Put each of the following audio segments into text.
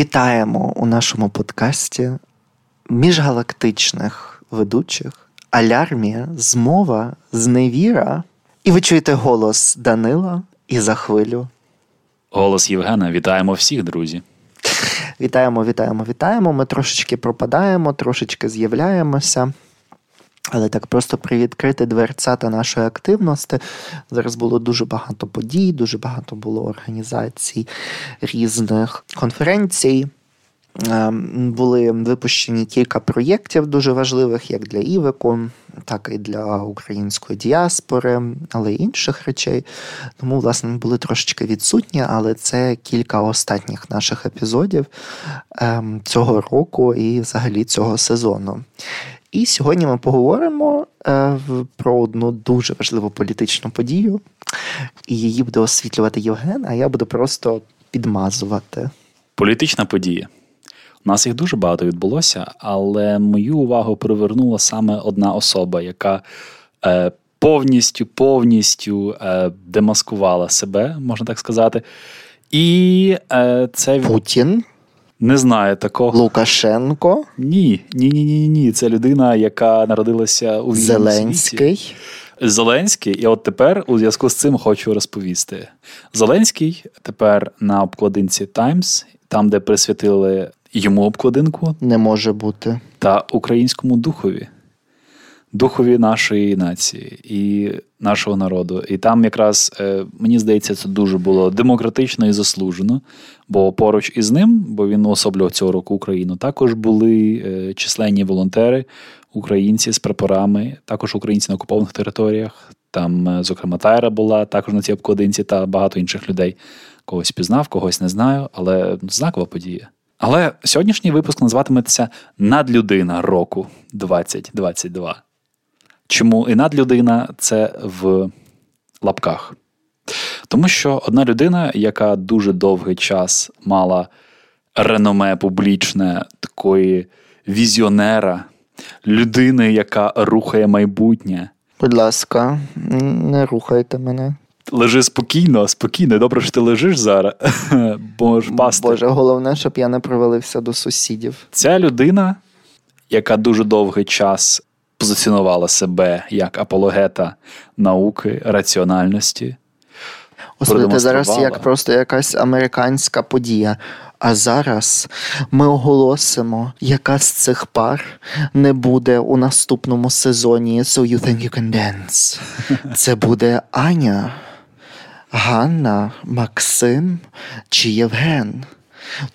Вітаємо у нашому подкасті міжгалактичних ведучих Алярмія, Змова, Зневіра. І ви чуєте голос Данила і за хвилю. Голос Євгена. Вітаємо всіх, друзі. Вітаємо, вітаємо, вітаємо. Ми трошечки пропадаємо, трошечки з'являємося. Але так просто привідкрити дверцята нашої активності. Зараз було дуже багато подій, дуже багато було організацій різних конференцій. Ем, були випущені кілька проєктів дуже важливих, як для Івеку, так і для української діаспори, але й інших речей. Тому, власне, ми були трошечки відсутні, але це кілька останніх наших епізодів ем, цього року і взагалі цього сезону. І сьогодні ми поговоримо е, про одну дуже важливу політичну подію, і її буде освітлювати Євген, а я буду просто підмазувати. Політична подія. У нас їх дуже багато відбулося, але мою увагу привернула саме одна особа, яка е, повністю повністю е, демаскувала себе, можна так сказати. І е, це Путін. Не знаю такого. Лукашенко. Ні, ні, ні, ні, ні. Це людина, яка народилася у Зеленський. Світі. Зеленський, і от тепер у зв'язку з цим хочу розповісти. Зеленський тепер на обкладинці Times, там, де присвятили йому обкладинку, не може бути та українському духові духові нашої нації і нашого народу. І там якраз е, мені здається, це дуже було демократично і заслужено. Бо поруч із ним, бо він уособлював цього року Україну, також були е, численні волонтери, українці з прапорами, також українці на окупованих територіях. Там, е, зокрема, Тайра була також на цій обкладинці та багато інших людей. Когось пізнав, когось не знаю, але знакова подія. Але сьогоднішній випуск називатиметься Надлюдина року 2022. Чому і надлюдина це в лапках? Тому що одна людина, яка дуже довгий час мала реноме публічне такої візіонера, людини, яка рухає майбутнє. Будь ласка, не рухайте мене. Лежи спокійно, спокійно. Добре, що ти лежиш зараз. Можеш пасти. Боже, головне, щоб я не провалився до сусідів. Ця людина, яка дуже довгий час позиціонувала себе як апологета науки, раціональності. Господи, зараз як просто якась американська подія. А зараз ми оголосимо, яка з цих пар не буде у наступному сезоні So You Think You Can Dance. Це буде Аня, Ганна, Максим чи Євген.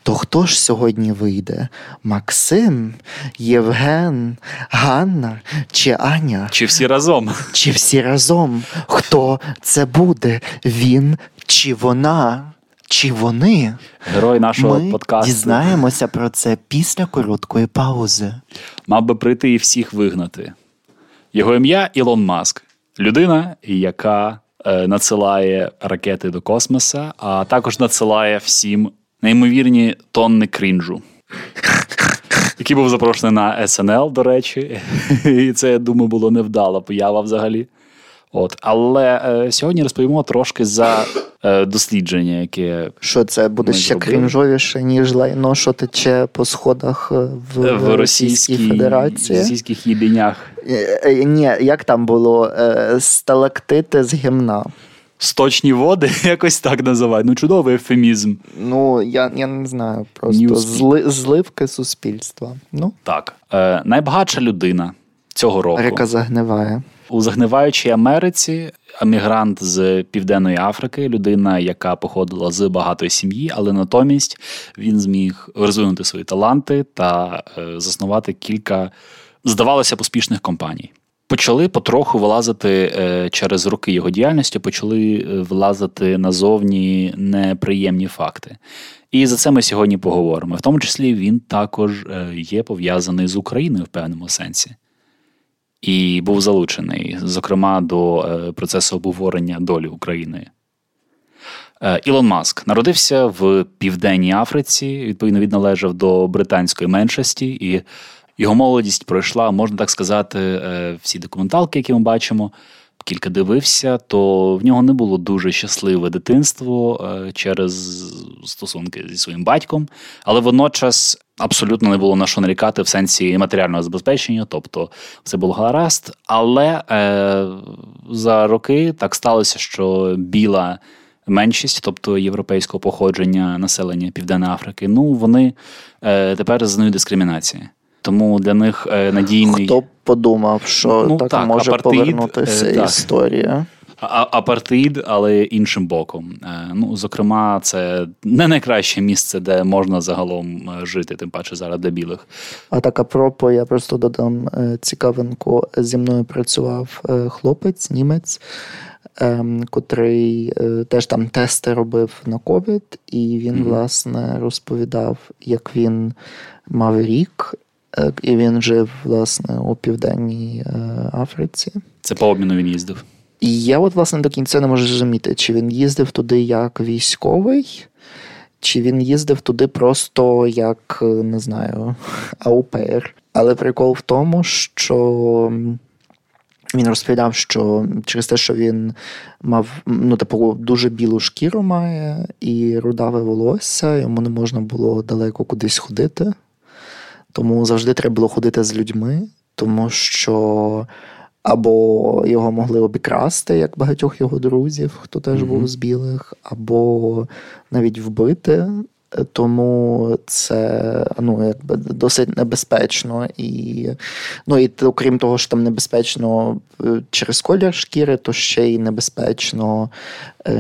То хто ж сьогодні вийде? Максим, Євген, Ганна чи Аня? Чи всі разом? Чи всі разом? Хто це буде? Він чи вона? Чи вони? Герой нашого Ми подкасту. Дізнаємося про це після короткої паузи. Мав би прийти і всіх вигнати. Його ім'я Ілон Маск, людина, яка е, надсилає ракети до космоса, а також надсилає всім неймовірні тонни крінжу, який був запрошений на СНЛ, до речі. І це, я думаю, було невдала поява взагалі. От, Але е, сьогодні розповімо трошки за е, дослідження, яке. Що це буде ще зробили. крінжовіше, ніж лайно, що тече по сходах е, в, в, в Російській Федерації. В російських їбінях. Е, е, ні, як там було? Е, сталактити з гімна. Сточні води, якось так називають. Ну, чудовий ефемізм. Ну, я я не знаю, просто зли, зливки суспільства. Ну. Так. Е, Найбагатша людина цього року. Река загниває. У загниваючій Америці емігрант з Південної Африки, людина, яка походила з багатої сім'ї, але натомість він зміг розвинути свої таланти та е, заснувати кілька, здавалося, б, успішних компаній. Почали потроху вилазити е, через роки його діяльності, почали е, вилазити назовні неприємні факти. І за це ми сьогодні поговоримо. В тому числі він також є пов'язаний з Україною в певному сенсі і був залучений, зокрема, до е, процесу обговорення долі України. Е, Ілон Маск народився в Південній Африці, відповідно, він належав до британської меншості, і його молодість пройшла, можна так сказати, е, всі документалки, які ми бачимо, кілька дивився, то в нього не було дуже щасливе дитинство е, через стосунки зі своїм батьком, але водночас абсолютно не було на що нарікати в сенсі матеріального забезпечення, тобто все було гаразд. Але е, за роки так сталося, що біла. Меншість, тобто європейського походження населення Південної Африки, ну вони е, тепер зазнають дискримінації. Тому для них е, надійний. Хто подумав, що ну, так, так може апартеїд, повернутися е, історія? А- апартеїд, але іншим боком. Е, ну, Зокрема, це не найкраще місце, де можна загалом жити, тим паче зараз для білих. А так, апропо, я просто додам цікавинку. Зі мною працював хлопець, німець, ем, котрий теж там тести робив на ковід, і він, mm-hmm. власне, розповідав, як він мав рік. І він жив, власне, у Південній Африці. Це по обміну він їздив. І я от, власне, до кінця не можу зрозуміти, чи він їздив туди як військовий, чи він їздив туди просто як, не знаю, аупер. Але прикол в тому, що він розповідав, що через те, що він мав ну, типу, дуже білу шкіру має і рудаве волосся, йому не можна було далеко кудись ходити. Тому завжди треба було ходити з людьми, тому що або його могли обікрасти, як багатьох його друзів, хто теж mm-hmm. був з білих, або навіть вбити. Тому це ну, якби досить небезпечно. І, ну, і окрім того, що там небезпечно е, через колір шкіри, то ще й небезпечно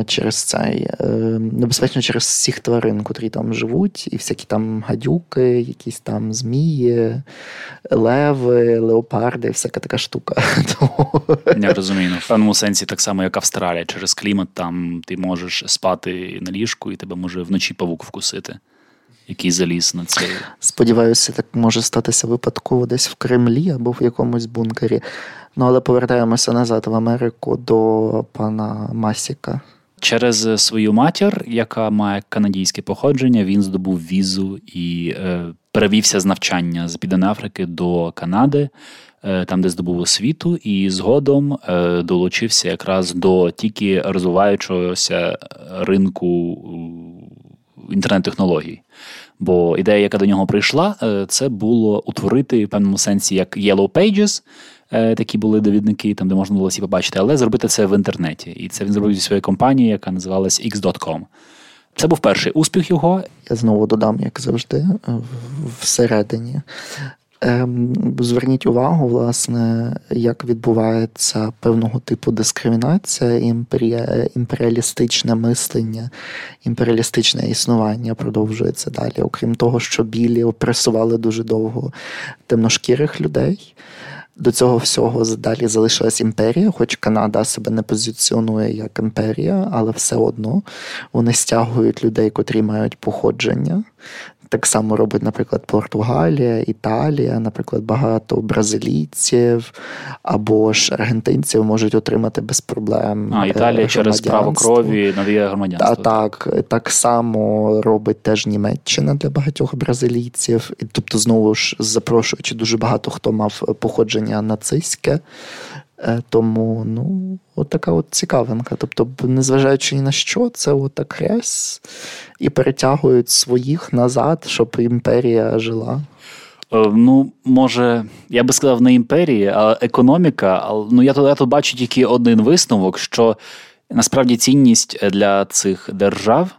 через цей е, небезпечно через всіх тварин, котрі там живуть, і всякі там гадюки, якісь там змії, леви, леопарди, всяка така штука. Я розумію. Ну, в певному сенсі так само, як Австралія, через клімат там ти можеш спати на ліжку, і тебе може вночі павук вкусити який заліз на цей. Сподіваюся, так може статися випадково десь в Кремлі або в якомусь бункері. Ну, але повертаємося назад в Америку до пана Масіка. Через свою матір, яка має канадійське походження, він здобув візу і е, перевівся з навчання з Південної до Канади, е, там, де здобув освіту, і згодом е, долучився якраз до тільки розвиваючогося ринку інтернет-технологій. Бо ідея, яка до нього прийшла, е, це було утворити в певному сенсі як Yellow Pages, е, такі були довідники, там де можна було всі побачити, але зробити це в інтернеті. І це він зробив зі своєї компанії, яка називалась X.com. Це був перший успіх його. Я знову додам, як завжди, всередині. Ем, зверніть увагу, власне, як відбувається певного типу дискримінація, імперія, імперіалістичне мислення, імперіалістичне існування продовжується далі. Окрім того, що білі опресували дуже довго темношкірих людей. До цього всього далі залишилась імперія, хоч Канада себе не позиціонує як імперія, але все одно вони стягують людей, котрі мають походження. Так само робить, наприклад, Португалія, Італія, наприклад, багато бразилійців або ж аргентинців можуть отримати без проблем. А Італія через право крові надає громадянство. Та, так, так само робить теж Німеччина для багатьох бразилійців. І, Тобто, знову ж запрошуючи дуже багато хто мав походження нацистське. Е, тому ну, от така от цікавинка. Тобто, незважаючи ні на що, це отак раз і перетягують своїх назад, щоб імперія жила. Е, ну, може, я би сказав, не імперія, а економіка. Ну, я тут, я тут бачу тільки один висновок: що насправді цінність для цих держав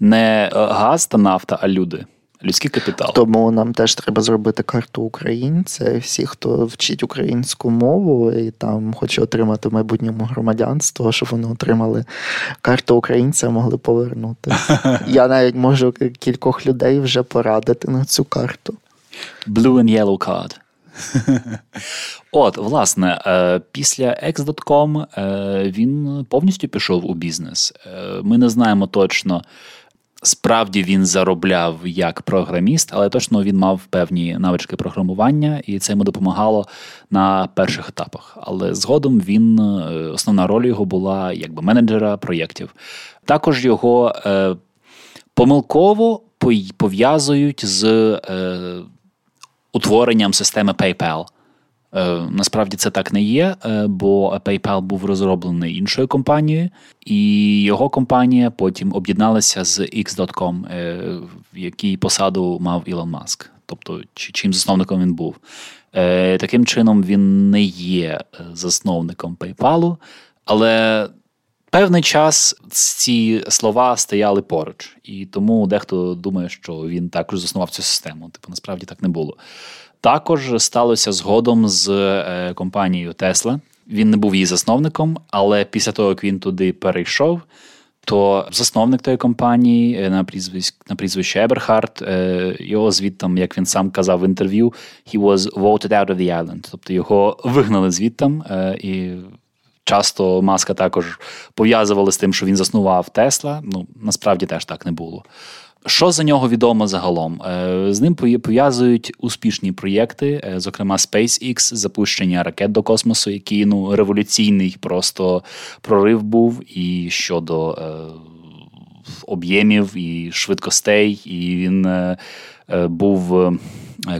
не газ та нафта, а люди людський капітал. Тому нам теж треба зробити карту українця. Всі, хто вчить українську мову і там хоче отримати в майбутньому громадянство, щоб вони отримали карту українця, могли повернути. Я навіть можу кількох людей вже порадити на цю карту. Blue and yellow card. От, власне, е, після X.com е, він повністю пішов у бізнес. Е, ми не знаємо точно. Справді він заробляв як програміст, але точно він мав певні навички програмування, і це йому допомагало на перших етапах. Але згодом він е, основна роль його була якби менеджера проєктів. Також його е, помилково пов'язують з е, утворенням системи PayPal. Е, насправді це так не є, е, бо PayPal був розроблений іншою компанією, і його компанія потім об'єдналася з X.com, е, в якій посаду мав Ілон Маск. Тобто, чим засновником він був. Таким чином, він не є засновником PayPal, але певний час ці слова стояли поруч, і тому дехто думає, що він також заснував цю систему. Типу, насправді так не було. Також сталося згодом з е, компанією Tesla. Він не був її засновником, але після того, як він туди перейшов, то засновник тої компанії е, на прізвище на прізвище Еберхард, е, його звідтам, як він сам казав в інтерв'ю, he was voted out of the island. Тобто його вигнали звідтам. І часто маска також пов'язували з тим, що він заснував Тесла. Ну насправді теж так не було. Що за нього відомо загалом? Е, з ним пов'язують успішні проєкти, е, зокрема SpaceX, запущення ракет до космосу, який ну революційний просто прорив був і щодо е, об'ємів і швидкостей, і він був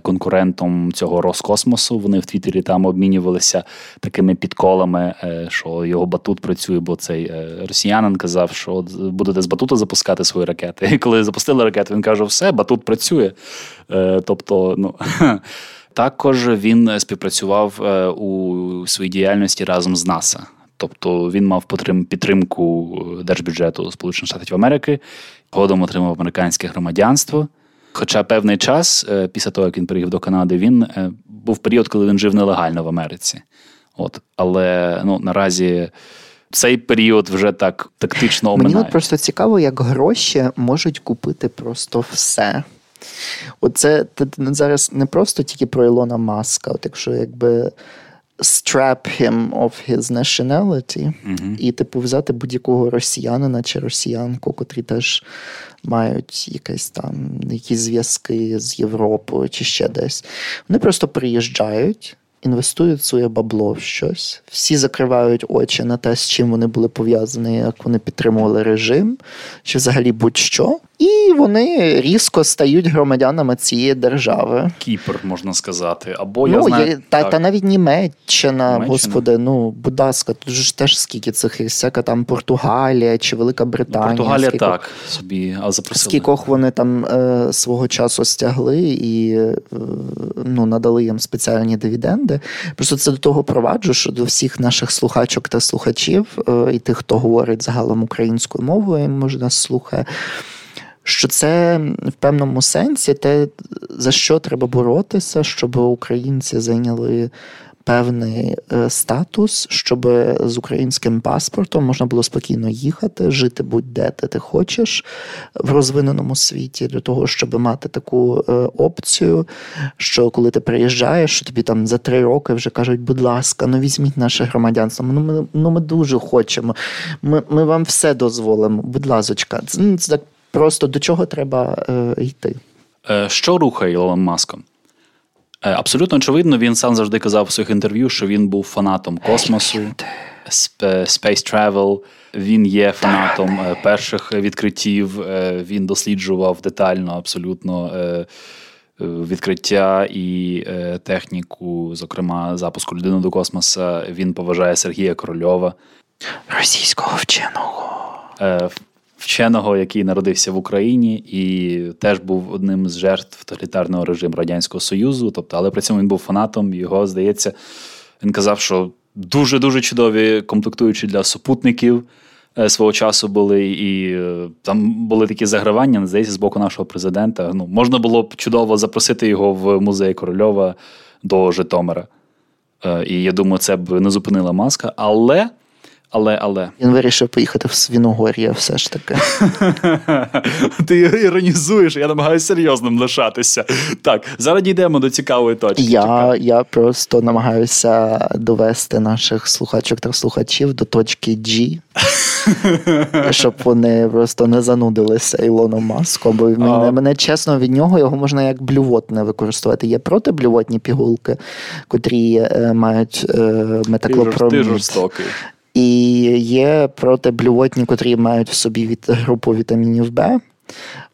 конкурентом цього Роскосмосу. Вони в Твіттері там обмінювалися такими підколами, е, що його батут працює, бо цей е, росіянин казав, що будете з батута запускати свої ракети. І коли запустили ракету, він каже: все, батут працює. Тобто, ну. Також він співпрацював у своїй діяльності разом з НАСА. Тобто він мав підтримку держбюджету Сполучених Штатів Америки, згодом отримав американське громадянство. Хоча певний час, е, після того, як він приїхав до Канади, він е, був період, коли він жив нелегально в Америці. От. Але ну, наразі цей період вже так тактично оминає. Мені от просто цікаво, як гроші можуть купити просто все. Оце зараз не просто тільки про Ілона Маска, от якщо якби strap him of his nationality, uh-huh. і, типу, взяти будь-якого росіянина чи росіянку, котрі теж мають якісь там якісь зв'язки з Європою чи ще десь. Вони просто приїжджають. Інвестують своє бабло в щось, всі закривають очі на те, з чим вони були пов'язані, як вони підтримували режим, чи взагалі будь-що. І вони різко стають громадянами цієї держави. Кіпр, можна сказати. Або ну, я знаю, є, та, та навіть Німеччина, Німеччина, господи, ну, будь ласка, тут ж теж скільки цих всяка там Португалія чи Велика Британія. Ну, Португалія скільки, так собі, а запросили. Скількох вони там е, свого часу стягли і е, ну, надали їм спеціальні дивіденди. Просто це до того проваджу, що до всіх наших слухачок та слухачів, е, і тих, хто говорить загалом українською мовою, може нас слухає що це в певному сенсі те, за що треба боротися, щоб українці зайняли. Певний е, статус, щоб з українським паспортом можна було спокійно їхати, жити будь-де де ти хочеш в розвиненому світі, для того, щоб мати таку е, опцію, що коли ти приїжджаєш, що тобі там за три роки вже кажуть, будь ласка, ну візьміть наше громадянство. Ну ми ну ми дуже хочемо. Ми ми вам все дозволимо. Будь ласочка, це, ну, це так Просто до чого треба е, йти? Е, що рухає Ілоном Маском? Е, абсолютно очевидно, він сам завжди казав у своїх інтерв'ю, що він був фанатом космосу, Space Travel. Він є фанатом перших відкриттів. Він досліджував детально абсолютно відкриття і техніку, зокрема, запуску людини до космоса. Він поважає Сергія Корольова, російського вченого вченого, який народився в Україні, і теж був одним з жертв тоталітарного режиму Радянського Союзу. Тобто, але при цьому він був фанатом. Його здається, він казав, що дуже дуже чудові комплектуючі для супутників. Е, свого часу були, і е, там були такі загравання, здається, з боку нашого президента. Ну, Можна було б чудово запросити його в музей Корольова до Житомира. Е, і я думаю, це б не зупинила маска. Але але, але. Він вирішив поїхати в Свіногор'я все ж таки. Ти іронізуєш, я намагаюся серйозним лишатися. Так, зараз дійдемо до цікавої точки. Я я просто намагаюся довести наших слухачок та слухачів до точки G, щоб вони просто не занудилися Ілоном Маском. Бо мене, мене чесно від нього його можна як блювотне використовувати. Є протиблювотні пігулки, котрі е, мають е, метаклопромід. Ти жорстокий. І є протиблювотні, котрі мають в собі від групу вітамінів Б.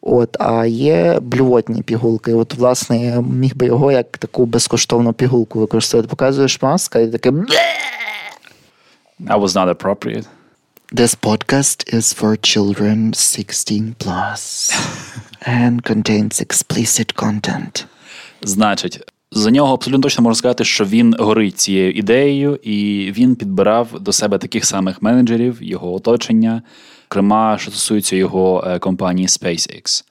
От, А є блювотні пігулки. От, власне, я міг би його як таку безкоштовну пігулку використовувати. Показуєш маска і таке. That was not appropriate. This podcast is for children 16 plus and contains explicit content. Значить, за нього абсолютно точно можна сказати, що він горить цією ідеєю, і він підбирав до себе таких самих менеджерів, його оточення, зокрема, що стосується його е, компанії SpaceX.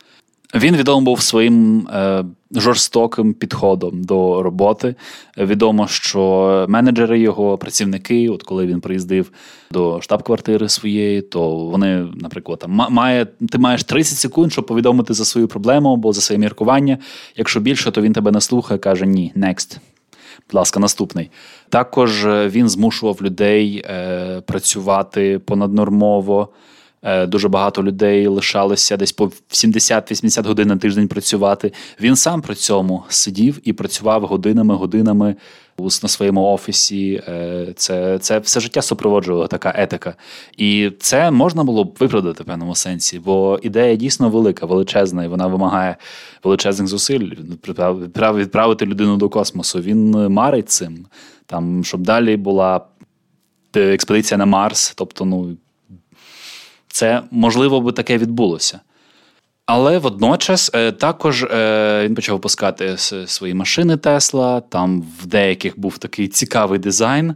Він відомий був своїм е, жорстоким підходом до роботи. Відомо, що менеджери його, працівники, от коли він приїздив до штаб-квартири своєї, то вони, наприклад, там має, ти маєш 30 секунд, щоб повідомити за свою проблему або за своє міркування. Якщо більше, то він тебе не слухає, каже ні, next. Будь ласка, наступний. Також е, він змушував людей е, працювати понаднормово. Е, дуже багато людей лишалося десь по 70-80 годин на тиждень працювати. Він сам при цьому сидів і працював годинами, годинами на своєму офісі. Е, це це все життя супроводжувала така етика. І це можна було б виправдати в певному сенсі, бо ідея дійсно велика, величезна, і вона вимагає величезних зусиль відправити людину до космосу. Він марить цим, там, щоб далі була експедиція на Марс, тобто, ну це можливо би таке відбулося. Але водночас е, також е, він почав випускати свої машини Тесла. Там в деяких був такий цікавий дизайн,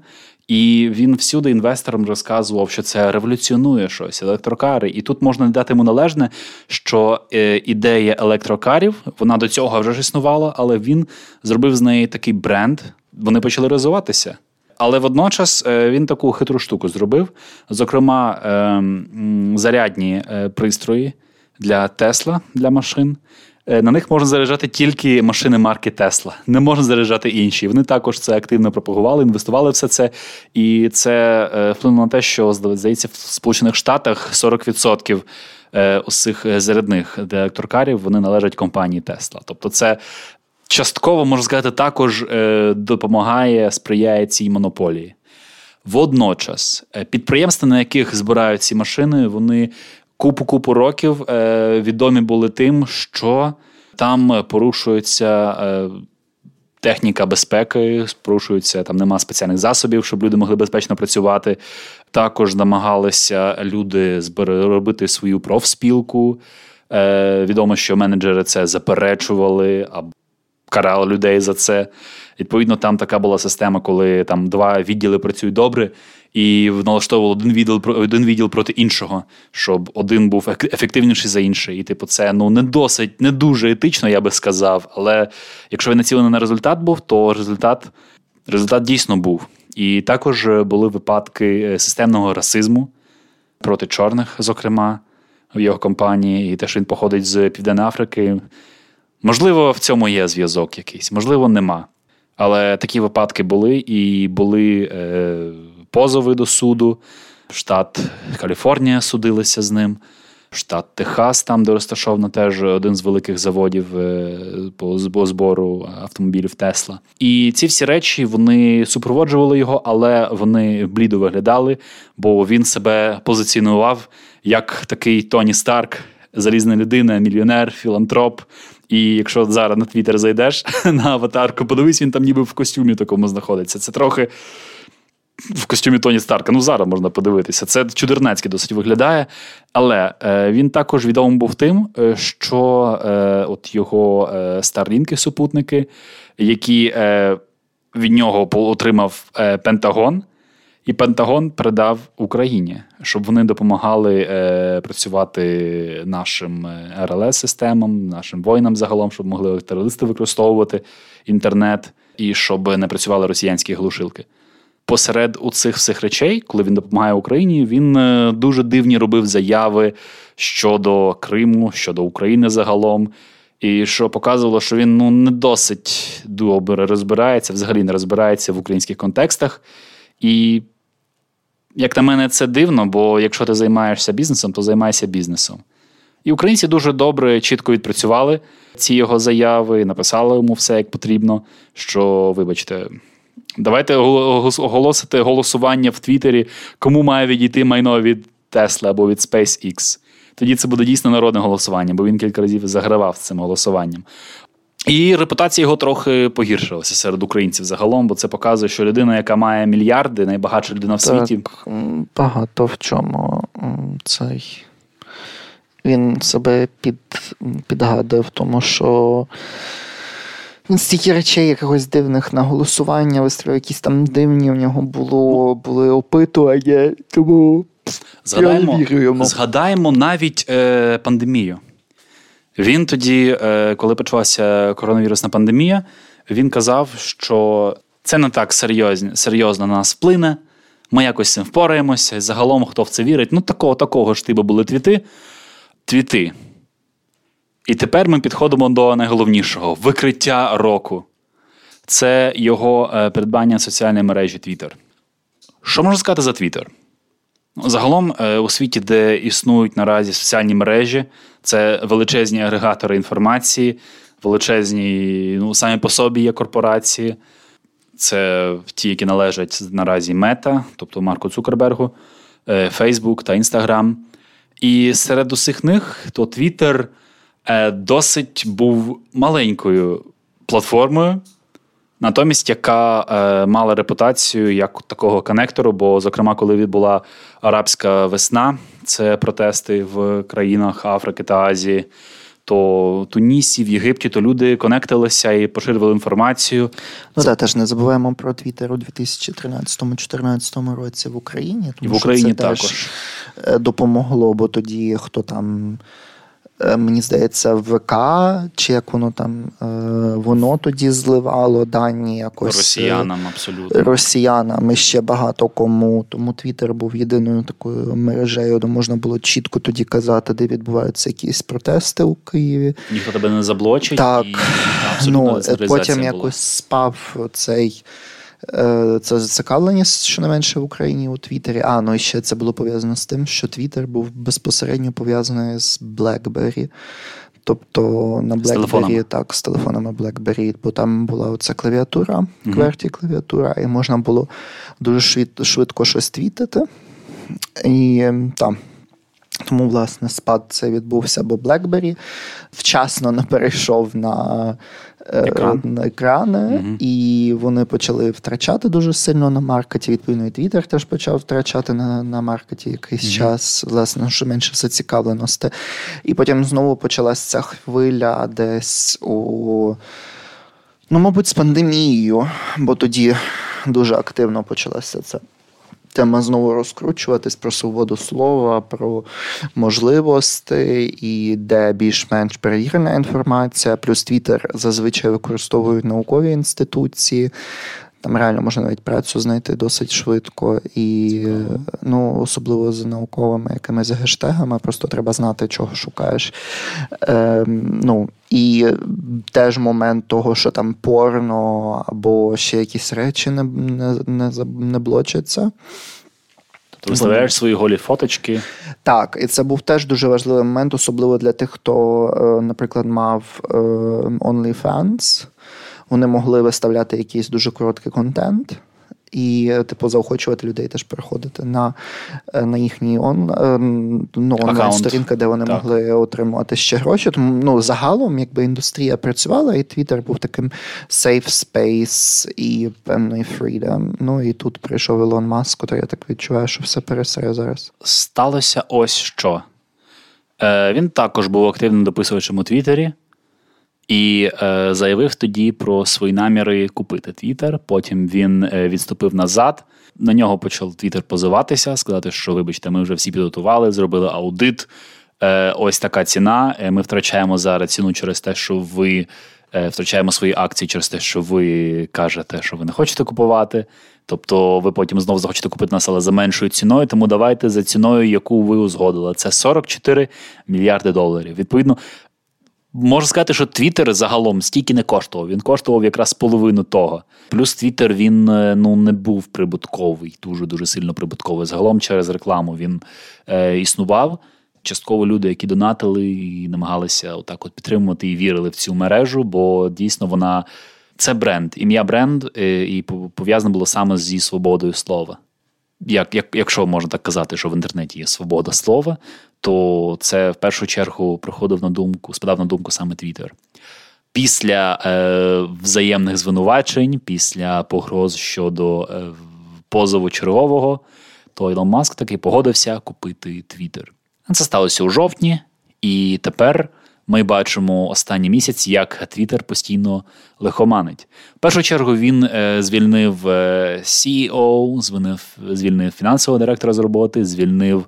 і він всюди інвесторам розказував, що це революціонує щось, електрокари. І тут можна дати йому належне, що е, ідея електрокарів вона до цього вже ж існувала, але він зробив з неї такий бренд. Вони почали розвиватися. Але водночас е, він таку хитру штуку зробив. Зокрема, ем, зарядні е, пристрої для Тесла для машин. Е, на них можна заряджати тільки машини марки Тесла, не можна заряджати інші. Вони також це активно пропагували, інвестували все це. І це вплинуло на те, що здається, в Сполучених Штатах 40% усіх зарядних електрокарів вони належать компанії Тесла. Тобто, це частково можна сказати, також е, допомагає, сприяє цій монополії. Водночас, е, підприємства, на яких збирають ці машини, вони купу-купу років е, відомі були тим, що там порушується техніка безпеки, порушується, там нема спеціальних засобів, щоб люди могли безпечно працювати. Також намагалися люди робити свою профспілку. Відомо, що менеджери це заперечували або карали людей за це. Відповідно, там така була система, коли там два відділи працюють добре, і налаштовували один відділ один відділ проти іншого, щоб один був ефективніший за інший. І, типу, це ну не досить, не дуже етично, я би сказав. Але якщо він націлений на результат був, то результат, результат дійсно був. І також були випадки е, системного расизму проти чорних, зокрема, в його компанії, і те, що він походить з Південної Африки. Можливо, в цьому є зв'язок якийсь, можливо, нема. Але такі випадки були, і були е, позови до суду. Штат Каліфорнія судилися з ним, штат Техас, там, де розташовано теж один з великих заводів е, по збору автомобілів Тесла. І ці всі речі вони супроводжували його, але вони блідо виглядали, бо він себе позиціонував як такий Тоні Старк, залізна людина, мільйонер, філантроп. І якщо зараз на Твіттер зайдеш на аватарку, подивись, він там ніби в костюмі такому знаходиться. Це трохи. В костюмі Тоні Старка, ну зараз можна подивитися. Це чудернацьки досить виглядає. Але е, він також відомий був тим, е, що е, от його е, старлінки, супутники, які е, від нього отримав е, Пентагон, і Пентагон передав Україні, щоб вони допомагали е, працювати нашим е, РЛС-системам, нашим воїнам загалом, щоб могли терористи використовувати інтернет і щоб не працювали росіянські глушилки. Посеред у цих всіх речей, коли він допомагає Україні, він е, дуже дивні робив заяви щодо Криму, щодо України загалом. І що показувало, що він ну не досить добре розбирається, взагалі не розбирається в українських контекстах. І, як на мене, це дивно, бо якщо ти займаєшся бізнесом, то займайся бізнесом. І українці дуже добре, чітко відпрацювали ці його заяви, написали йому все як потрібно. Що, вибачте, давайте оголосити голосування в Твіттері, кому має відійти майно від Tesla або від SpaceX. тоді це буде дійсно народне голосування, бо він кілька разів загравав з цим голосуванням. І репутація його трохи погіршилася серед українців загалом, бо це показує, що людина, яка має мільярди, найбагатша людина в так, світі. Багато в чому цей. Він себе під, підгадав, тому що він стільки речей якихось дивних на голосування, вистроїв якісь там дивні в нього було, були опитування, тому згадаємо, я не вірю йому. Згадаємо навіть е, пандемію. Він тоді, е, коли почалася коронавірусна пандемія, він казав, що це не так серйозно, серйозно на нас вплине. Ми якось з цим впораємося. Загалом, хто в це вірить, ну такого такого ж типу були твіти. Твіти. І тепер ми підходимо до найголовнішого викриття року. Це його е, придбання соціальної мережі Twitter. Що можна сказати за Twitter? Загалом е, у світі, де існують наразі соціальні мережі, це величезні агрегатори інформації, величезні, ну, самі по собі є корпорації. Це ті, які належать наразі Мета, тобто Марку Цукербергу, Фейсбук та Інстаграм. І серед усіх них то е, досить був маленькою платформою, натомість, яка е, мала репутацію як такого конектору. Бо, зокрема, коли відбула арабська весна, це протести в країнах Африки та Азії. То Тунісі, в Єгипті, то люди конектилися і поширювали інформацію. Ну так, теж не забуваємо про Твіттер у 2013-2014 році в Україні. Тому І в Україні що це також теж е, допомогло, бо тоді хто там мені здається, ВК, чи як воно там е, воно тоді зливало дані якось е, росіянам, абсолютно росіянам і ще багато кому. Тому Твіттер був єдиною такою мережею, де можна було чітко тоді казати, де відбуваються якісь протести у Києві. Ніхто тебе не заблочить. Так, і ну, потім була. якось спав цей. Е, це зацікавлення щонайменше в Україні у Твіттері. А, ну і ще це було пов'язано з тим, що Твіттер був безпосередньо пов'язаний з BlackBerry. Тобто на BlackBerry, так, з телефонами BlackBerry, бо там була оця клавіатура, кверті клавіатура, і можна було дуже швидко щось твітити. І там. Тому, власне, спад це відбувся, бо BlackBerry вчасно не перейшов на Екран. на екрани, угу. і вони почали втрачати дуже сильно на маркеті. Відповідно, і Твіттер теж почав втрачати на на маркеті якийсь угу. час, власне, що менше зацікавленості. І потім знову почалася ця хвиля десь у. Ну, мабуть, з пандемією, бо тоді дуже активно почалася це тема знову розкручуватись про свободу слова, про можливості і де більш-менш перевірена інформація. Плюс Твіттер зазвичай використовують наукові інституції. Там реально можна навіть працю знайти досить швидко, і ну, особливо з науковими якимись гештегами, просто треба знати, чого шукаєш. Е, ну, І теж момент того, що там порно або ще якісь речі не не, не, не блочаться. Ти виставляєш свої голі фоточки. Так, і це був теж дуже важливий момент, особливо для тих, хто, е, наприклад, мав е, OnlyFans вони могли виставляти якийсь дуже короткий контент. І, типу, заохочувати людей теж переходити на на їхній он, е, ну, онлайн-сторінки, де вони так. могли отримувати ще гроші. Тому ну, загалом, якби індустрія працювала, і Twitter був таким safe space і певний freedom. Ну і тут прийшов Ілон Маск, то я так відчуваю, що все пересере зараз. Сталося ось що. Е, Він також був активним дописувачем у Твіттері. І е, заявив тоді про свої наміри купити Твіттер. Потім він е, відступив назад. На нього почав Твіттер позиватися, сказати, що, вибачте, ми вже всі підготували, зробили аудит. Е, Ось така ціна. Е, ми втрачаємо зараз ціну через те, що ви е, втрачаємо свої акції через те, що ви кажете, що ви не хочете купувати. Тобто ви потім знову захочете купити нас, але за меншою ціною. Тому давайте за ціною, яку ви узгодили. Це 44 мільярди доларів. Відповідно, Можу сказати, що Твіттер загалом стільки не коштував. Він коштував якраз половину того. Плюс Твіттер він е, ну не був прибутковий, дуже дуже сильно прибутковий. Загалом через рекламу він е, існував. Частково люди, які донатили і намагалися отак от підтримувати і вірили в цю мережу, бо дійсно вона це бренд, ім'я бренд, е, і пов'язане було саме зі свободою слова. Як, як, Якщо можна так казати, що в інтернеті є свобода слова, то це в першу чергу приходив на думку, спадав на думку саме Твіттер. Після е, взаємних звинувачень, після погроз щодо е, позову чергового, то Ілон Маск таки погодився купити Твіттер. Це сталося у жовтні, і тепер ми бачимо останній місяць, як Твіттер постійно лихоманить. В першу чергу він е, звільнив е, CEO, звільнив, звільнив фінансового директора з роботи, звільнив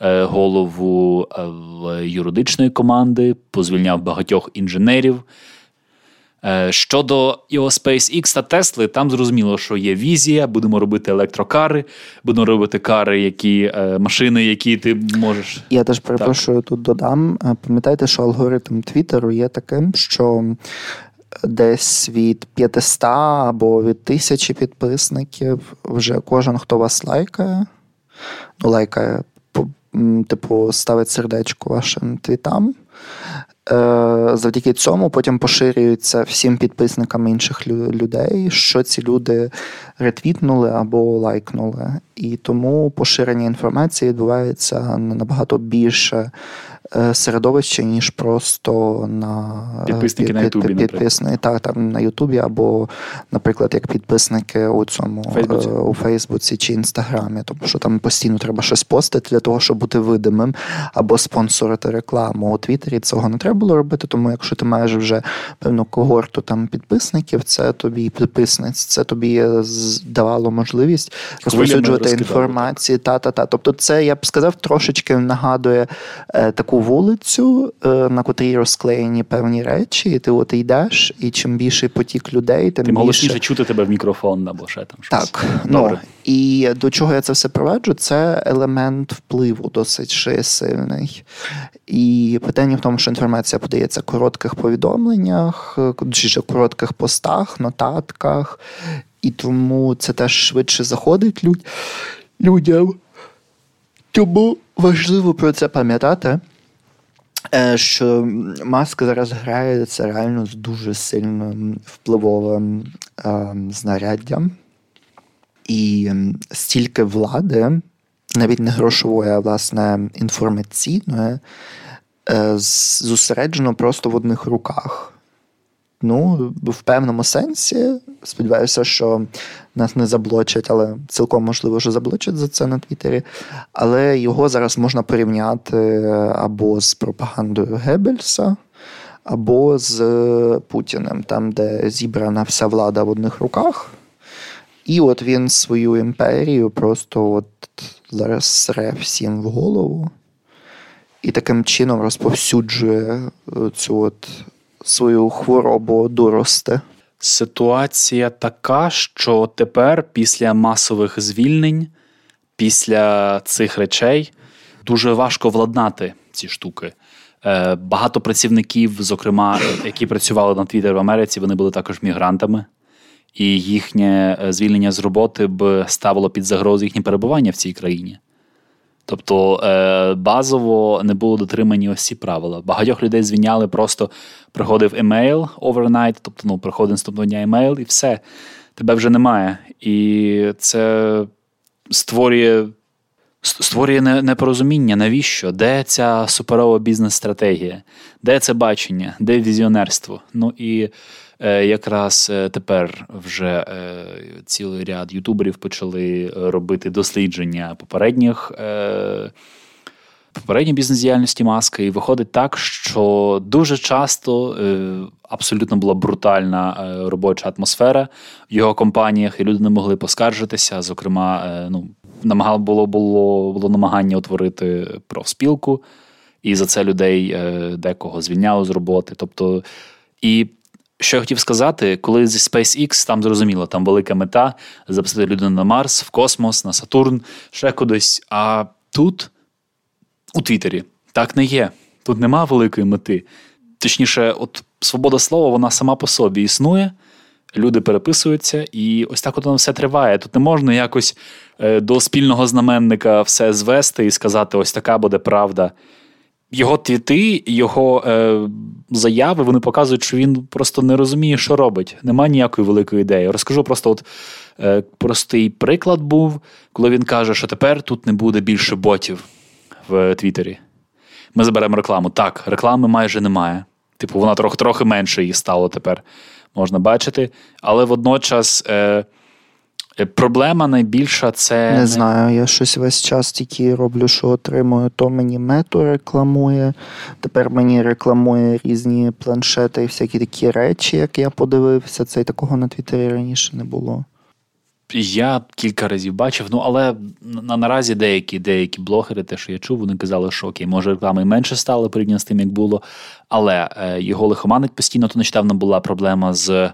голову е, юридичної команди, позвільняв багатьох інженерів. Е, щодо його SpaceX та Тесли, там зрозуміло, що є візія, будемо робити електрокари, будемо робити кари, які е, машини, які ти можеш. Я теж перепрошую тут додам. Е, пам'ятайте, що алгоритм Твіттеру є таким, що десь від 500 або від тисячі підписників вже кожен, хто вас лайкає, ну лайкає, типу, ставить сердечко вашим твітам. Е, завдяки цьому потім поширюється всім підписникам інших людей, що ці люди ретвітнули або лайкнули. І тому поширення інформації відбувається набагато більше середовище, ніж просто на е, підписники під, на Ютубі. Підписни, так, там на Ютубі, або, наприклад, як підписники у цьому Фейсбуці. Е, у Фейсбуці чи Інстаграмі, тому що там постійно треба щось постити для того, щоб бути видимим, або спонсорити рекламу. У Твіттері цього не треба було робити, тому якщо ти маєш вже певну когорту там підписників, це тобі підписниць, це тобі давало можливість розповсюджувати інформацію. Та-та-та. Тобто, це я б сказав, трошечки нагадує е, таку таку вулицю, е, на котрій розклеєні певні речі, і ти от йдеш, і чим більший потік людей, тим, тим голосніше чути тебе в мікрофон або ще там щось. Так. Ну, І до чого я це все проведжу, це елемент впливу досить сильний. І питання в тому, що інформація подається в коротких повідомленнях, чи коротких постах, нотатках, і тому це теж швидше заходить людь, людям. Тому важливо про це пам'ятати. Е, що Маск зараз грає це реально дуже сильним впливовим е, знаряддям. І стільки влади, навіть не грошової, а власне інформаційної, е, зосереджено просто в одних руках. Ну, в певному сенсі, сподіваюся, що нас не заблочать, але цілком можливо, що заблочать за це на Твіттері. Але його зараз можна порівняти або з пропагандою Геббельса, або з Путіним, там, де зібрана вся влада в одних руках. І от він свою імперію просто от зараз сре всім в голову. І таким чином розповсюджує цю от свою хворобу доросте. Ситуація така, що тепер, після масових звільнень, після цих речей, дуже важко владнати ці штуки. Е, багато працівників, зокрема, які працювали на Твіттер в Америці, вони були також мігрантами, і їхнє е, звільнення з роботи б ставило під загрозу їхнє перебування в цій країні. Тобто е, базово не було дотримані ось ці правила. Багатьох людей звільняли, просто приходив емейл overnight, тобто ну, приходить наступного дня емейл, і все, тебе вже немає. І це створює створює непорозуміння, навіщо? Де ця суперова бізнес-стратегія, де це бачення, де візіонерство? Ну і якраз е, тепер вже е, цілий ряд ютуберів почали робити дослідження попередніх. Попередній бізнес-діяльності маски, і виходить так, що дуже часто абсолютно була брутальна робоча атмосфера в його компаніях, і люди не могли поскаржитися. Зокрема, ну намагало було було було намагання утворити профспілку, і за це людей декого звільняли з роботи. Тобто, і що я хотів сказати, коли зі SpaceX там зрозуміло, там велика мета запустити людину на Марс, в космос, на Сатурн, ще кудись. А тут, у Твіттері, так не є. Тут нема великої мети. Точніше, от свобода слова, вона сама по собі існує, люди переписуються, і ось так от воно все триває. Тут не можна якось е, до спільного знаменника все звести і сказати: ось така буде правда його твіти, його е, заяви вони показують, що він просто не розуміє, що робить. Нема ніякої великої ідеї. Розкажу просто от е, простий приклад був, коли він каже, що тепер тут не буде більше ботів в Твіттері. ми заберемо рекламу. Так, реклами майже немає. Типу, вона трохи трохи менше її стало тепер, можна бачити. Але водночас. Е, проблема найбільша це. Не знаю, я щось весь час тільки роблю, що отримую. То мені мету рекламує. Тепер мені рекламує різні планшети і всякі такі речі, як я подивився. Це і такого на Твіттері раніше не було. Я кілька разів бачив, ну але на наразі деякі деякі блогери, те, що я чув, вони казали, що окей, може реклами менше стало порівняно з тим, як було. Але е, його лихоманить постійно, то нещодавно була проблема з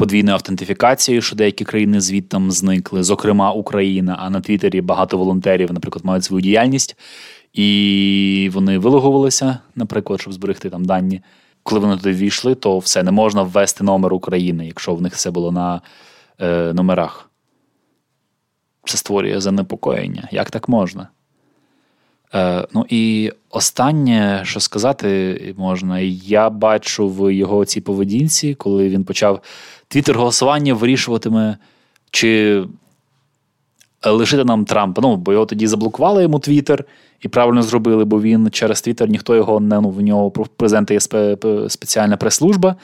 подвійною автентифікацією, що деякі країни звідтам зникли, зокрема Україна. А на Твіттері багато волонтерів, наприклад, мають свою діяльність, і вони вилогувалися, наприклад, щоб зберегти там дані. Коли вони туди війшли, то все не можна ввести номер України, якщо в них все було на е, номерах. Це створює занепокоєння. Як так можна? Е, Ну і останнє, що сказати можна, я бачу в його цій поведінці, коли він почав твіттер голосування вирішуватиме, чи лишити нам Трампа. Ну, бо його тоді заблокували йому Твіттер і правильно зробили, бо він через Твіттер ніхто його не ну, в нього президента є спеціальна прес-служба,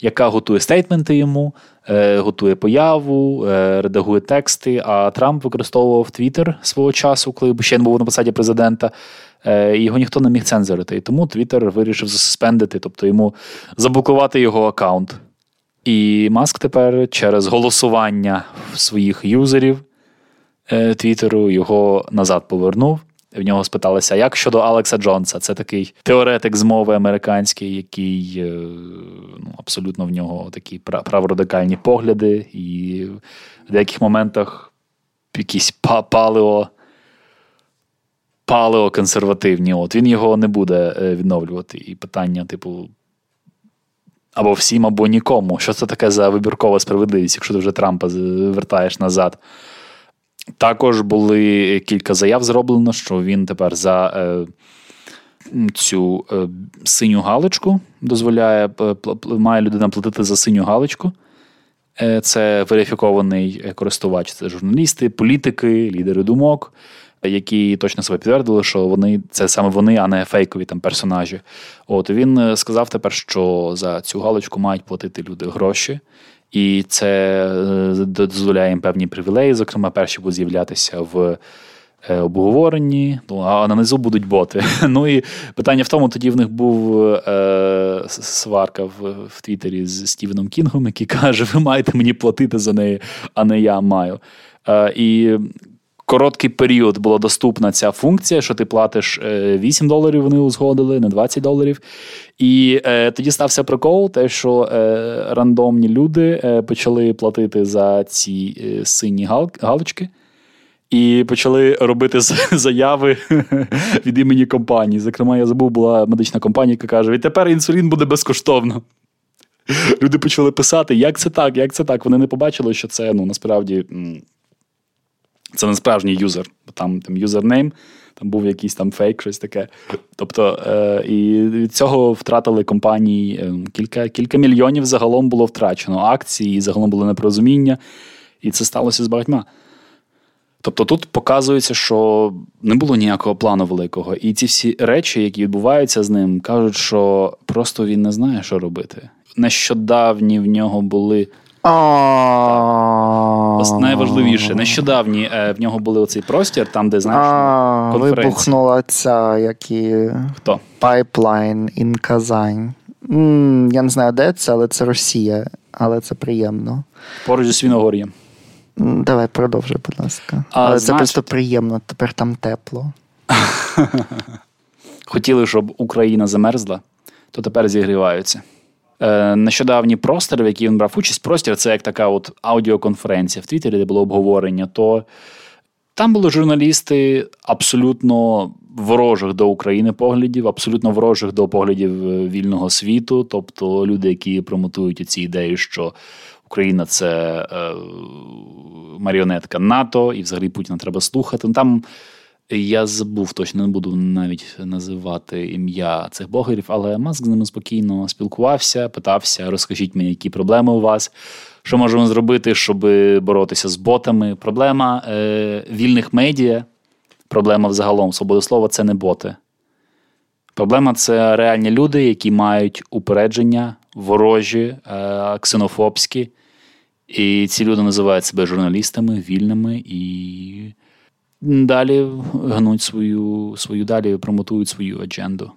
яка готує стейтменти йому, е, готує появу, е, редагує тексти. А Трамп використовував Твіттер свого часу, коли ще не був на посаді президента. Е, його ніхто не міг цензорити. І тому Твіттер вирішив заспендити, тобто йому заблокувати його аккаунт. І Маск тепер через голосування своїх юзерів е, Твіттеру його назад повернув. В нього спиталися, як щодо Алекса Джонса. Це такий теоретик з мови американський, який е, ну, абсолютно в нього такі праворадикальні погляди, і в деяких моментах якісь палео палеоконсервативні. От він його не буде е, відновлювати. І питання, типу, або всім, або нікому. Що це таке за вибіркова справедливість, якщо ти вже Трампа вертаєш назад? Також були кілька заяв зроблено, що він тепер за е, цю е, синю галочку дозволяє, має людина платити за синю галочку. Е, це верифікований користувач, це журналісти, політики, лідери думок які точно себе підтвердили, що вони це саме вони, а не фейкові там персонажі. От він е, сказав тепер, що за цю галочку мають платити люди гроші. І це е, дозволяє їм певні привілеї. Зокрема, перші будуть з'являтися в е, обговоренні, ну, а на низу будуть боти. Ну і питання в тому, тоді в них був е, сварка в в Твіттері з Стівеном Кінгом, який каже: Ви маєте мені платити за неї, а не я маю. Е, І короткий період була доступна ця функція, що ти платиш 8 е, доларів, вони узгодили, не 20 доларів. І е, тоді стався прикол, те, що е, рандомні люди е, почали платити за ці е, сині гал- галочки. І почали робити заяви від імені компанії. Зокрема, я забув, була медична компанія, яка каже: відтепер інсулін буде безкоштовно. Люди почали писати, як це так, як це так. Вони не побачили, що це ну насправді це не справжній юзер, бо там там юзернейм, там був якийсь там фейк, щось таке. Тобто, е, і від цього втратили компанії е, кілька кілька мільйонів загалом було втрачено акції, і загалом було непорозуміння, і це сталося з багатьма. Тобто тут показується, що не було ніякого плану великого. І ці всі речі, які відбуваються з ним, кажуть, що просто він не знає, що робити. Нещодавні в нього були Найважливіше, нещодавні е, в нього були оцей простір, там, де знаєш, вибухнула ця як і Хто? Pipeline in Казань. Я не знаю, де це, але це Росія, але це приємно. Поруч зі Свіногор'ям. Давай продовжуй, будь ласка. А, але значить... це просто приємно, тепер там тепло. Хотіли, щоб Україна замерзла, то тепер зігріваються. Е, нещодавній простір, в який він брав участь, простір це як така от аудіоконференція в Твіттері, де було обговорення. То там були журналісти абсолютно ворожих до України поглядів, абсолютно ворожих до поглядів е, вільного світу, тобто люди, які промотують ці ідеї, що Україна це е, маріонетка НАТО, і взагалі Путіна треба слухати. Там я забув точно не буду навіть називати ім'я цих блогерів, але Маск з ними спокійно спілкувався, питався: розкажіть мені, які проблеми у вас, що можемо зробити, щоб боротися з ботами. Проблема е, вільних медіа, проблема взагалом свободи слова це не боти. Проблема це реальні люди, які мають упередження, ворожі, е, ксенофобські. І ці люди називають себе журналістами, вільними і далі гнуть свою, свою далі промотують свою адженду.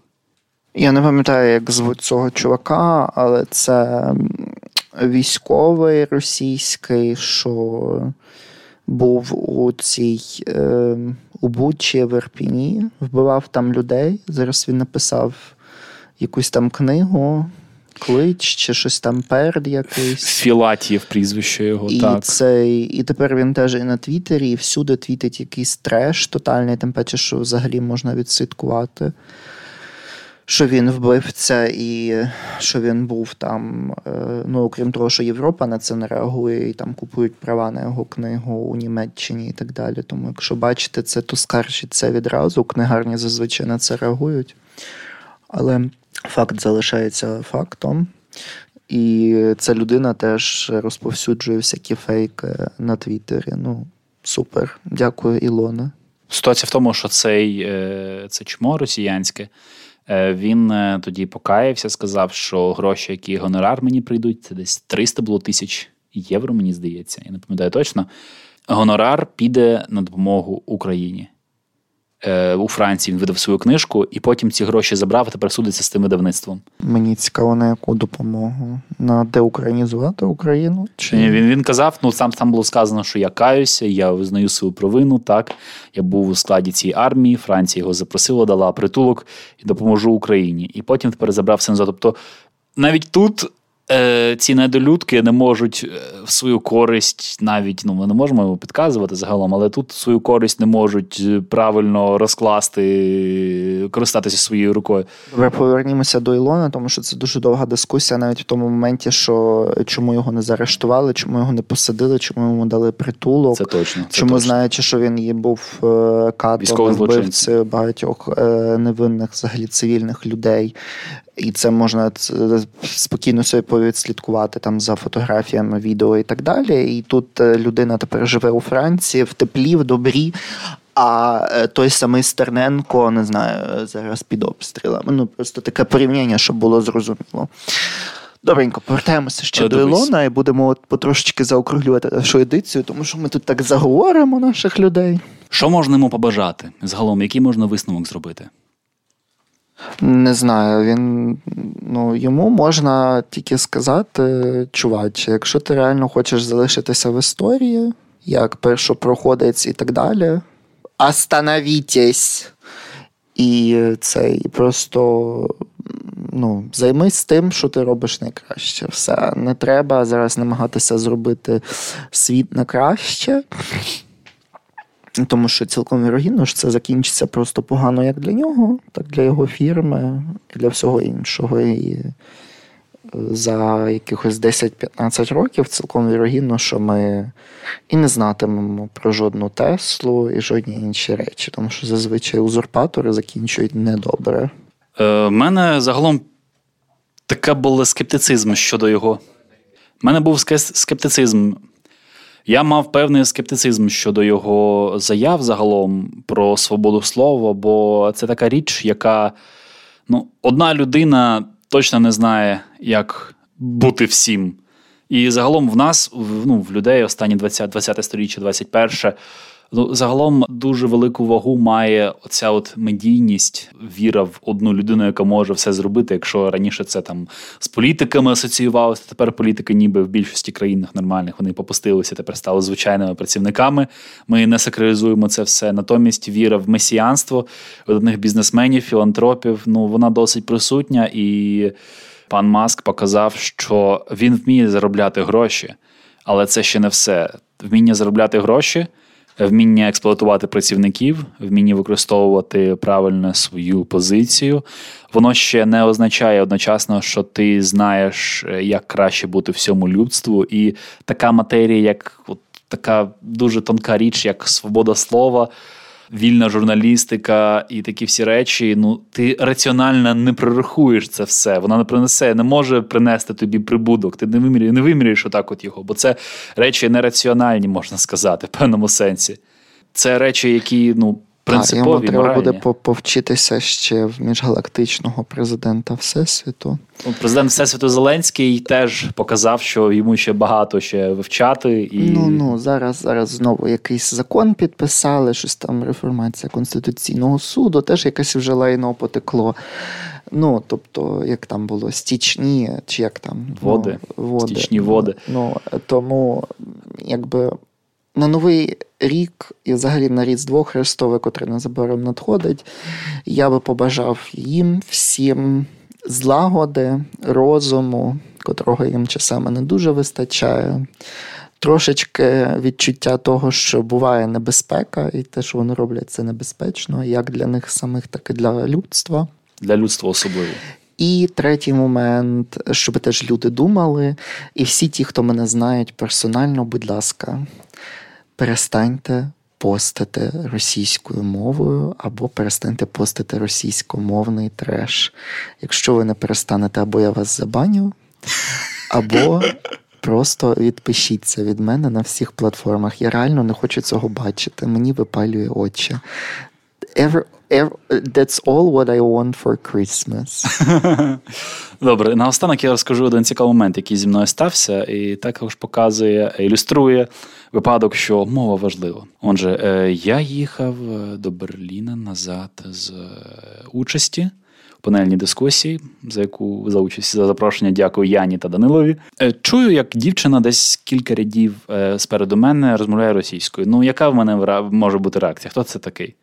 Я не пам'ятаю, як звуть цього чувака, але це військовий російський, що був у цій е, у Бучі в Ірпіні, вбивав там людей. Зараз він написав якусь там книгу. Клич чи щось там перд якийсь. Філатів прізвище його. І так. Цей, і тепер він теж і на Твіттері, і всюди твітить якийсь треш тотальний, тим паче, що взагалі можна відслідкувати що він вбивця, і що він був там. Е, ну, окрім того, що Європа на це не реагує і там купують права на його книгу у Німеччині і так далі. Тому, якщо бачите це, то скаржіть це відразу. Книгарні зазвичай на це реагують. Але факт залишається фактом. І ця людина теж розповсюджує всякі фейки на Твіттері. Ну, супер. Дякую, Ілона. Ситуація в тому, що цей, е, це чмо росіянське. Е, він е, тоді покаявся, сказав, що гроші, які гонорар мені прийдуть, це десь 300 було тисяч євро, мені здається, я не пам'ятаю точно. Гонорар піде на допомогу Україні. Е, у Франції він видав свою книжку, і потім ці гроші забрав, і тепер судиться з тим видавництвом. Мені цікаво, на яку допомогу? На деукраїнізувати Україну? Чи він він казав? Ну сам там було сказано, що я каюся, я визнаю свою провину. Так я був у складі цієї армії. Франція його запросила, дала притулок і допоможу Україні. І потім тепер забрав все назад. Тобто навіть тут е, ці недолюдки не можуть е, в свою користь навіть ну ми не можемо його підказувати загалом, але тут свою користь не можуть е, правильно розкласти, користатися своєю рукою. Добре, повернімося до Ілона, тому що це дуже довга дискусія, навіть в тому моменті, що чому його не заарештували, чому його не посадили, чому йому дали притулок. Це точно. Це чому точно. знаючи, що він є був е, катом вбивцею багатьох невинних взагалі цивільних людей. І це можна спокійно собі повідслідкувати там за фотографіями, відео і так далі. І тут е, людина тепер живе у Франції в теплі, в добрі. А е, той самий Стерненко, не знаю, зараз під обстрілами. Ну просто таке порівняння, щоб було зрозуміло. Добренько, повертаємося ще О, до Ілона і будемо от потрошечки заокруглювати нашу едицію, тому що ми тут так заговоримо наших людей. Що можна йому побажати? Загалом, який можна висновок зробити? Не знаю, він ну йому можна тільки сказати, чуваче, якщо ти реально хочеш залишитися в історії, як першопроходець і так далі, остановітесь. І це і просто ну, займись тим, що ти робиш найкраще. Все не треба зараз намагатися зробити світ на краще. Тому що цілком вірогідно що це закінчиться просто погано як для нього, так для його фірми для всього іншого. І е, за якихось 10-15 років цілком вірогідно, що ми і не знатимемо про жодну Теслу і жодні інші речі, тому що зазвичай узурпатори закінчують недобре. У е, мене загалом таке було скептицизм щодо його. У мене був скептицизм я мав певний скептицизм щодо його заяв загалом про свободу слова, бо це така річ, яка ну, одна людина точно не знає, як бути всім. І загалом в нас, ну, в людей, останні 20 20 століття, 21 Ну, загалом дуже велику вагу має оця от медійність, віра в одну людину, яка може все зробити. Якщо раніше це там з політиками асоціювалося, тепер політики, ніби в більшості країнах нормальних вони попустилися, тепер стали звичайними працівниками. Ми не сакралізуємо це все. Натомість віра в месіанство одних бізнесменів, філантропів. Ну вона досить присутня, і пан Маск показав, що він вміє заробляти гроші, але це ще не все. Вміння заробляти гроші вміння експлуатувати працівників, вміння використовувати правильно свою позицію. Воно ще не означає одночасно, що ти знаєш, е, як краще бути всьому людству, і така матерія, як от така дуже тонка річ, як свобода слова вільна журналістика і такі всі речі. Ну ти раціонально не прорахуєш це все. Вона не принесе, не може принести тобі прибуток. Ти не вимірюєш, не вимірюєш отак от його, бо це речі нераціональні, можна сказати, в певному сенсі. Це речі, які ну. Принципові, йому треба моральні. буде повчитися ще в міжгалактичного президента Всесвіту. Ну, президент Всесвіту Зеленський теж показав, що йому ще багато ще вивчати. І... Ну ну зараз зараз знову якийсь закон підписали, щось там реформація Конституційного суду, теж якесь вже лайно потекло. Ну, тобто, як там було, стічні, чи як там води. Ну, води. Стічні води. Ну, Тому, якби на Новий рік і взагалі на Різдво Христове, котре незабаром надходить, я би побажав їм всім злагоди, розуму, котрого їм часами не дуже вистачає. Трошечки відчуття того, що буває небезпека, і те, що вони роблять, це небезпечно, як для них самих, так і для людства. Для людства особливо. І третій момент, щоб теж люди думали, і всі ті, хто мене знають персонально, будь ласка, перестаньте постити російською мовою або перестаньте постити російськомовний треш. Якщо ви не перестанете, або я вас забаню, або просто відпишіться від мене на всіх платформах. Я реально не хочу цього бачити. Мені випалює очі. Ever, that's all what I want for Christmas. Добре, наостанок я розкажу один цікавий момент, який зі мною стався, і також показує, ілюструє випадок, що мова важлива. Отже, е, я їхав е, до Берліна назад з е, участі в панельній дискусії, за яку за участь за запрошення дякую Яні та Данилові. Чую, як дівчина десь кілька рядів спереду мене розмовляє російською. Ну, яка в мене може бути реакція? Хто це такий?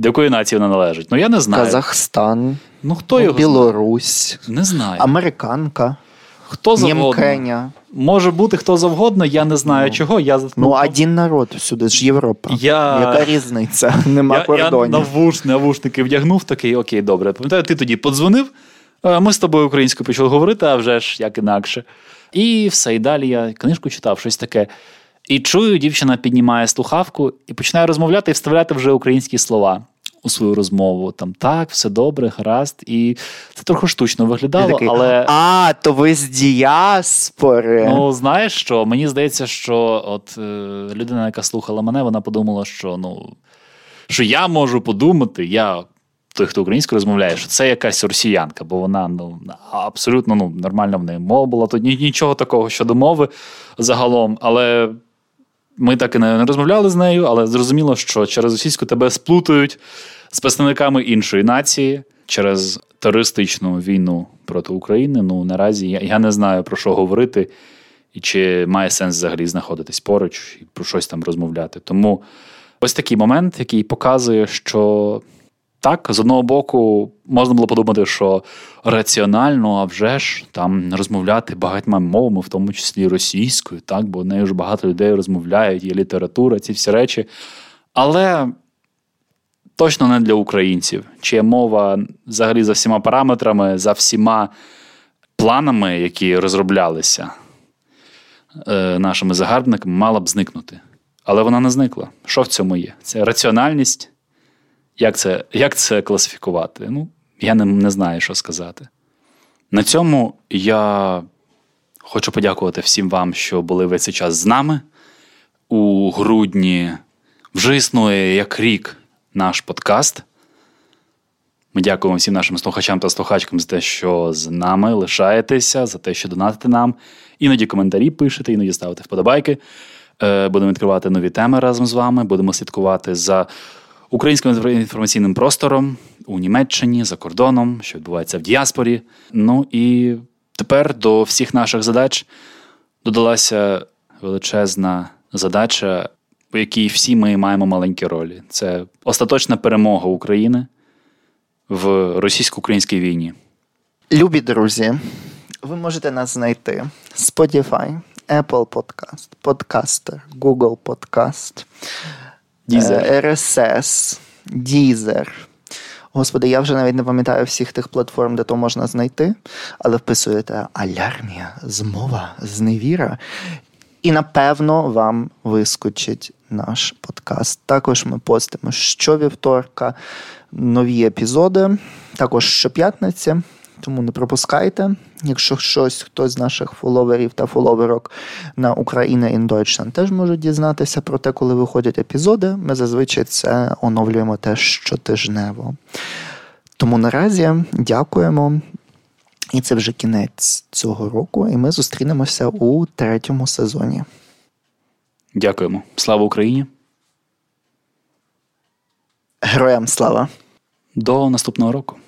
До якої нації вона належить? Ну я не знаю. Казахстан, ну, хто його Білорусь, знає? не знаю. Американка. Хто завгодно. Німкеня. Може бути хто завгодно, я не знаю ну, чого. Я, Ну, ну один народ всюди ж Європа. Я... Яка різниця? Нема я, кордонів. Я навуш, навушники вдягнув, такий, окей, добре. Пам'ятаю, ти тоді подзвонив, ми з тобою українською почали говорити, а вже ж як інакше. І все, і далі я книжку читав, щось таке. І чую, дівчина піднімає слухавку і починає розмовляти і вставляти вже українські слова у свою розмову. Там так, все добре, гаразд. І це трохи штучно виглядало. такий, але... А, то ви з діаспори. Ну, знаєш що? Мені здається, що от е, людина, яка слухала мене, вона подумала, що ну, що я можу подумати, я. Той, хто українською розмовляє, що це якась росіянка, бо вона ну абсолютно ну, нормальна в неї мова була. Тут нічого такого щодо мови загалом. Але ми так і не розмовляли з нею, але зрозуміло, що через російську тебе сплутають з представниками іншої нації через терористичну війну проти України. Ну наразі я, я не знаю про що говорити і чи має сенс взагалі знаходитись поруч і про щось там розмовляти. Тому ось такий момент, який показує, що. Так, з одного боку, можна було подумати, що раціонально, а вже ж там розмовляти багатьма мовами, в тому числі російською, так, бо нею ж багато людей розмовляють, є література, ці всі речі. Але точно не для українців, чия мова взагалі за всіма параметрами, за всіма планами, які розроблялися е, нашими загарбниками, мала б зникнути. Але вона не зникла. Що в цьому є? Це раціональність. Як це як це класифікувати? Ну, я не, не знаю, що сказати. На цьому я хочу подякувати всім вам, що були весь цей час з нами. У грудні вже існує як рік наш подкаст. Ми дякуємо всім нашим слухачам та слухачкам за те, що з нами лишаєтеся, за те, що донатите нам. Іноді коментарі пишете, іноді ставите вподобайки. Е, будемо відкривати нові теми разом з вами. Будемо слідкувати за українським інформаційним простором у Німеччині за кордоном, що відбувається в діаспорі. Ну і тепер до всіх наших задач додалася величезна задача, у якій всі ми маємо маленькі ролі. Це остаточна перемога України в російсько-українській війні. Любі друзі, ви можете нас знайти Spotify, Apple Podcast, Podcaster, Google Podcast. Дізер. RSS, Deezer. Господи, я вже навіть не пам'ятаю всіх тих платформ, де то можна знайти, але вписуєте алярмія, змова, зневіра. І напевно вам вискочить наш подкаст. Також ми постимо щовівторка нові епізоди, також щоп'ятниці. Тому не пропускайте. Якщо щось хтось з наших фоловерів та фоловерок на Україна in Deutschland теж можуть дізнатися про те, коли виходять епізоди. Ми зазвичай це оновлюємо теж щотижнево. Тому наразі дякуємо. І це вже кінець цього року, і ми зустрінемося у третьому сезоні. Дякуємо. Слава Україні! Героям слава! До наступного року.